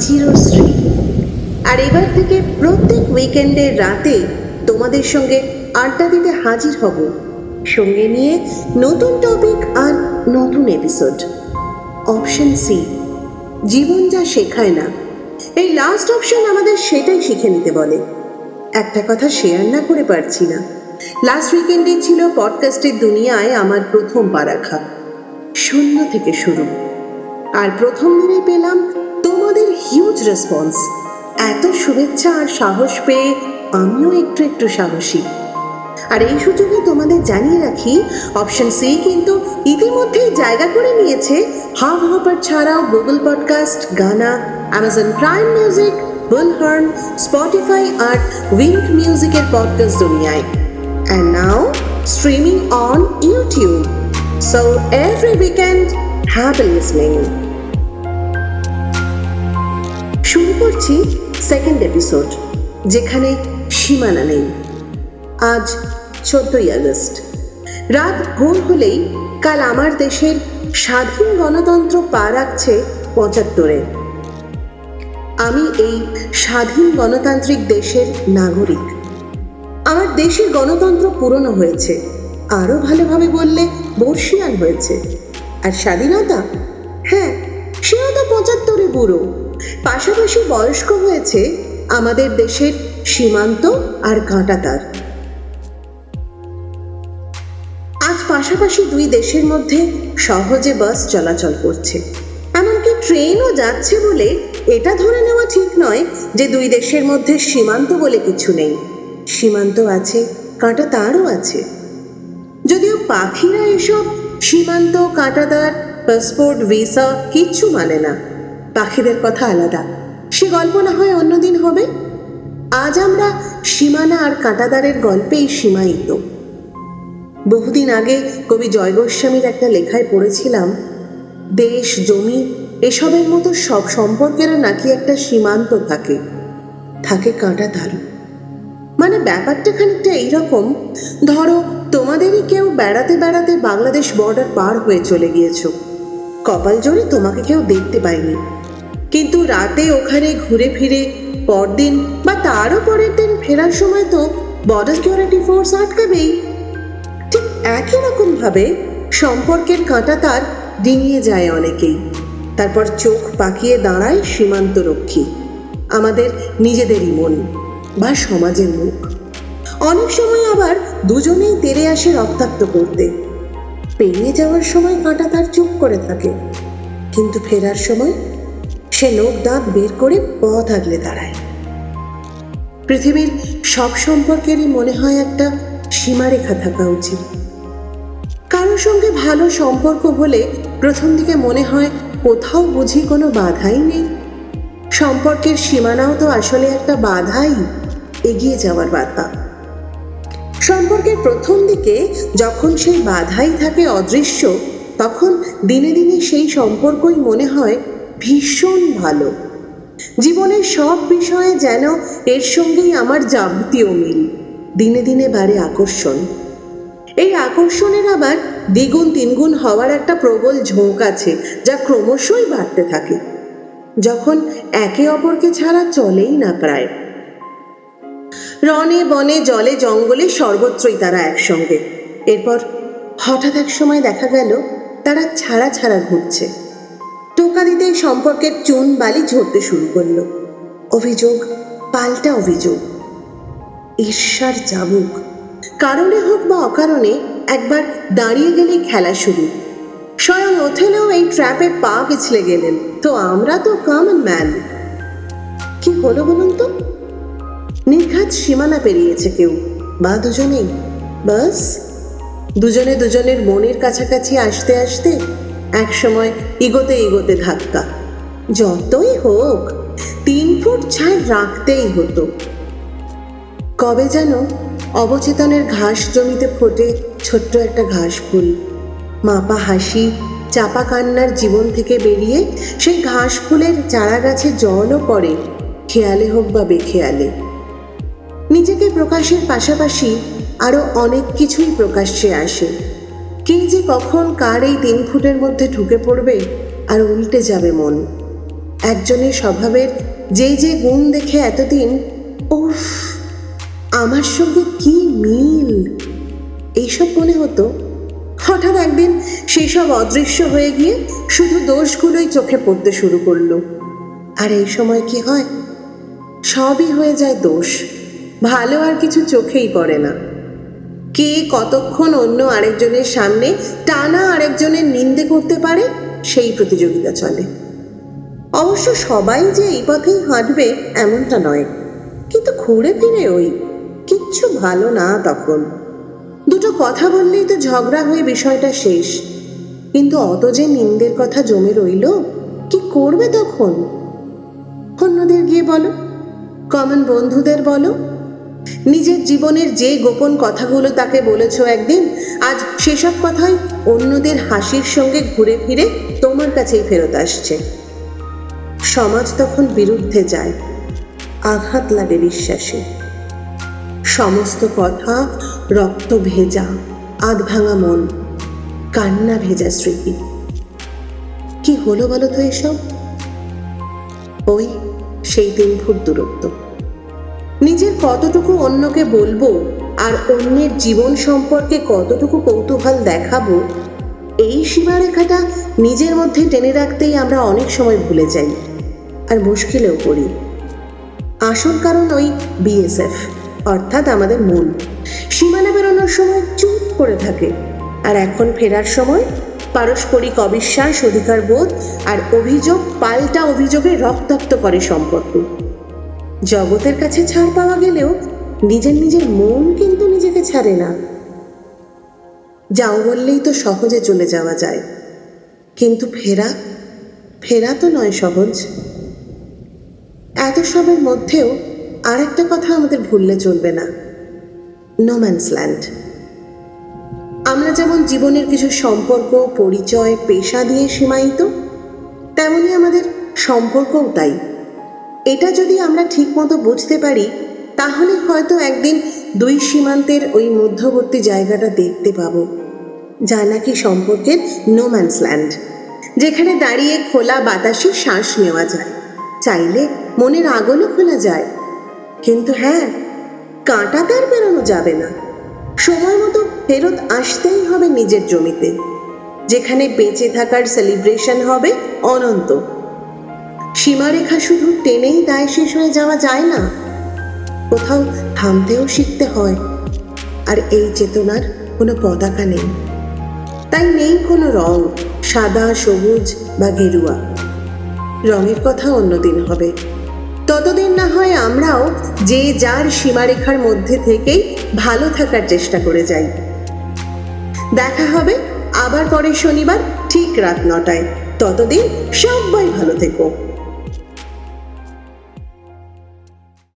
চিরশ্রী আর এবার থেকে প্রত্যেক উইকেন্ডের রাতে তোমাদের সঙ্গে আড্ডা দিতে হাজির হব। সঙ্গে নিয়ে নতুন টপিক আর নতুন এপিসোড অপশন সি জীবন যা শেখায় না। এই লাস্ট অপশন আমাদের সেটাই শিখে নিতে বলে। একটা কথা শেয়ার না করে পারছি না। লাস্ট উইকেন্ডে ছিল পডকাস্টের দুনিয়ায় আমার প্রথম পা রাখা শূন্য থেকে শুরু। আর প্রথম দিনে পেলাম তোমাদের হিউজ রেসপন্স এত শুভেচ্ছা আর সাহস পেয়ে আমিও একটু একটু সাহসী। আর এই সুযোগে তোমাদের জানিয়ে রাখি অপশন সি কিন্তু ইতিমধ্যেই জায়গা করে নিয়েছে। হাব হপার ছাড়াও Google podcast Gaana Amazon Prime Music Bullhorn Spotify আর উইঙ্ক মিউজিকের পডকাস্ট দুনিয়ায়। And now streaming on YouTube so every weekend happy listening শুরু করছি সেকেন্ড এপিসোড যেখানে সীমানা নেই। আজ চোদ্দই আগস্ট। রাত ভোর হলেই কাল আমার দেশের স্বাধীন গণতন্ত্র পা রাখছে পঁচাত্তরে। আমি এই স্বাধীন গণতান্ত্রিক দেশের নাগরিক। আমার দেশের গণতন্ত্র পুরনো হয়েছে, আরও ভালোভাবে বললে বর্ষিয়ান হয়েছে। আর স্বাধীনতা? হ্যাঁ সেও তো পঁচাত্তরে বুড়ো পাশাপাশি বয়স্ক হয়েছে আমাদের দেশের সীমান্ত আর কাঁটাতার আজ পাশাপাশি দুই দেশের মধ্যে সহজে বাস চলাচল করছে। এমনকি ট্রেনও যাচ্ছে বলে এটা ধরে নেওয়া ঠিক নয় যে দুই দেশের মধ্যে সীমান্ত বলে কিছু নেই। সীমান্ত আছে, কাঁটা তারও আছে। যদিও পাখিরা এসব সীমান্ত কাঁটাতার পাসপোর্ট, ভিসা কিচ্ছু মানে না। পাখিদের কথা আলাদা। সে গল্প না হয় অন্যদিন হবে? আজ আমরা সীমানা আর কাঁটাদারের গল্পেই সীমায়িত। বহুদিন আগে কবি জয় গোস্বামীর একটা লেখায় পড়েছিলাম, দেশ, জমি, এসবের মতো সব সম্পর্কেরও নাকি একটা সীমান্ত থাকে। থাকে কাঁটা তার মানে ব্যাপারটা খানিকটা এইরকম, ধরো তোমাদেরই কেউ বেড়াতে বেড়াতে বাংলাদেশ বর্ডার পার হয়ে চলে গিয়েছো। কপাল জোরে তোমাকে কেউ দেখতে পায়নি। কিন্তু রাতে ওখানে ঘুরে ফিরে, পরদিন বা তারও পরের দিন ফেরার সময় তো বর্ডার সিকিউরিটি ফোর্স আটকাবেই। ঠিক একই রকম ভাবে সম্পর্কের কাঁটা তার ডিঙিয়ে যায় অনেকেই। তারপর চোখ পাকিয়ে দাঁড়ায় সীমান্ত রক্ষী। আমাদের নিজেদেরই মন বা সমাজের মুখ। অনেক সময় আবার দুজনেই তেরে আসে রক্তাক্ত করতে। পেরিয়ে যাওয়ার সময় কাঁটা তার চুপ করে থাকে। কিন্তু ফেরার সময় সে নখ দাঁত বের করে পথ আগলে দাঁড়ায়। পৃথিবীর সব সম্পর্কেরই মনে হয় একটা সীমারেখা থাকা উচিত। কারোর সঙ্গে ভালো সম্পর্ক হলে প্রথম দিকে মনে হয় কোথাও বুঝি কোনো বাধাই নেই। সম্পর্কের সীমানাও তো আসলে একটা বাধাই। এগিয়ে যাওয়ার বাধা সম্পর্কের প্রথম দিকে যখন সেই বাধাই থাকে অদৃশ্য, তখন দিনে দিনে সেই সম্পর্কই মনে হয় ভীষণ ভালো। জীবনের সব বিষয়ে যেন এর সঙ্গেই আমার যাবতীয় মিল, দিনে দিনে বাড়ে আকর্ষণ। এই আকর্ষণের আবার দ্বিগুণ তিনগুণ হওয়ার একটা প্রবল ঝোঁক আছে, যা ক্রমশই বাড়তে থাকে। যখন একে অপরকে ছাড়া চলেই না প্রায় রনে বনে, জলে, জঙ্গলে সর্বত্রই তারা একসঙ্গে। এরপর হঠাৎ এক সময় দেখা গেল, তারা ছাড়া ছাড়া ঘুরছে। টোকা দিতে সম্পর্কের চুন বালি ঝরতে শুরু করল। অভিযোগ, পাল্টা অভিযোগ। ঈর্ষার চাবুক কারণে হোক বা অকারণে, একবার দাঁড়িয়ে গেলে খেলা শুরু। স্বয়ং ওথেলেও এই ট্র্যাপে পা পিছলে গেলেন। তো আমরা তো কমন ম্যান কি হলো বলুন তো? নির্ঘাত সীমানা পেরিয়েছে কেউ। বা দুজনেই। বাস? দুজনে দুজনের মনের কাছাকাছি আসতে আসতে এক সময় ইগোতে ইগোতে ধাক্কা। যতই হোক, তিন ফুট ছাড় রাখতেই হতো। কবে যেন অবচেতনের ঘাস জমিতে ফোটে ছোট্ট একটা ঘাস ফুল মাপা হাসি, চাপা কান্নার জীবন থেকে বেরিয়ে সেই ঘাস ফুলের চারা গাছে জলও পড়ে, খেয়ালে হোক বা বেখেয়ালে। নিজেকে প্রকাশের পাশাপাশি আরও অনেক কিছুই প্রকাশ্যে আসে। কে যে কখন কার এই তিন ফুটের মধ্যে ঢুকে পড়বে আর উল্টে যাবে মন। একজনের স্বভাবের যে যে গুণ দেখে এতদিন, উফ, আমার সঙ্গে কি মিল? এইসব মনে হতো। হঠাৎ একদিন সেসব অদৃশ্য হয়ে গিয়ে শুধু দোষগুলোই চোখে পড়তে শুরু করল। আর এই সময় কি হয়? সবই হয়ে যায় দোষ। ভালো আর কিছু চোখেই পড়ে না। কে কতক্ষণ অন্য আরেকজনের সামনে টানা আরেকজনের নিন্দে করতে পারে, সেই প্রতিযোগিতা চলে। অবশ্য সবাই যে এই পথেই হাঁটবে এমনটা নয়। কিন্তু ঘুরে ফিরে ওই কিচ্ছু ভালো না তখন। দুটো কথা বললেই তো ঝগড়া হয়ে বিষয়টা শেষ। কিন্তু অত যে নিন্দের কথা জমে রইল, কি করবে তখন? অন্যদের গিয়ে বলো কমন বন্ধুদের বলো নিজের জীবনের যে গোপন কথাগুলো তাকে বলেছ একদিন, আজ সেসব কথাই অন্যদের হাসির সঙ্গে ঘুরে ফিরে তোমার কাছেই ফেরত আসছে। সমাজ তখন বিরুদ্ধে যায়, আঘাত লাগে বিশ্বাসে। সমস্ত কথা রক্ত ভেজা আধ ভাঙা মন, কান্না ভেজা স্মৃতি। কি হলো বলো তো এসব? ওই সেই তিন ফুট দূরত্ব। নিজের কতটুকু অন্যকে বলব আর অন্যের জীবন সম্পর্কে কতটুকু কৌতূহল দেখাবো, এই সীমারেখাটা নিজের মধ্যে টেনে রাখতেই আমরা অনেক সময় ভুলে যাই। আর মুশকিলেও পড়ি। আসল কারণ ওই বিএসএফ অর্থাৎ আমাদের মূল। সীমানা বেরোনোর সময় চুপ করে থাকে। আর এখন ফেরার সময় পারস্পরিক অবিশ্বাস অধিকার বোধ আর অভিযোগ, পাল্টা অভিযোগে রক্তাক্ত করে সম্পর্ক। জগতের কাছে ছাড় পাওয়া গেলেও নিজের নিজের মন কিন্তু নিজেকে ছাড়ে না। যাও বললেই তো সহজে চলে যাওয়া যায়। কিন্তু ফেরা ফেরা তো নয় সহজ। এত সবের মধ্যেও আর একটা কথা আমাদের ভুললে চলবে না। নোম্যান্স ল্যান্ড আমরা যেমন জীবনের কিছু সম্পর্ক, পরিচয়, পেশা দিয়ে সীমায়িত, তেমনি আমাদের সম্পর্কও তাই। এটা যদি আমরা ঠিকমতো বুঝতে পারি, তাহলে হয়তো একদিন দুই সীমান্তের ওই মধ্যবর্তী জায়গাটা দেখতে পাবো যা নাকি সম্পর্কের নোম্যান্স ল্যান্ড যেখানে দাঁড়িয়ে খোলা বাতাসে শ্বাস নেওয়া যায়। চাইলে মনের আগলও খোলা যায়। কিন্তু হ্যাঁ কাঁটা তার বেরোনো যাবে না। সময় মতো ফেরত আসতেই হবে নিজের জমিতে, যেখানে বেঁচে থাকার সেলিব্রেশন হবে অনন্ত। সীমারেখা শুধু টেনেই দায় শেষ হয়ে যাওয়া যায় না। কোথাও থামতেও শিখতে হয়। আর এই চেতনার কোনো পতাকা নেই। তাই নেই কোনো রং, সাদা, সবুজ বা গেরুয়া। রঙের কথা অন্যদিন হবে। ততদিন না হয় আমরাও যে যার সীমারেখার মধ্যে থেকেই ভালো থাকার চেষ্টা করে যাই। দেখা হবে আবার পরের শনিবার ঠিক রাত নটায়। ততদিন সবাই ভালো থেকো।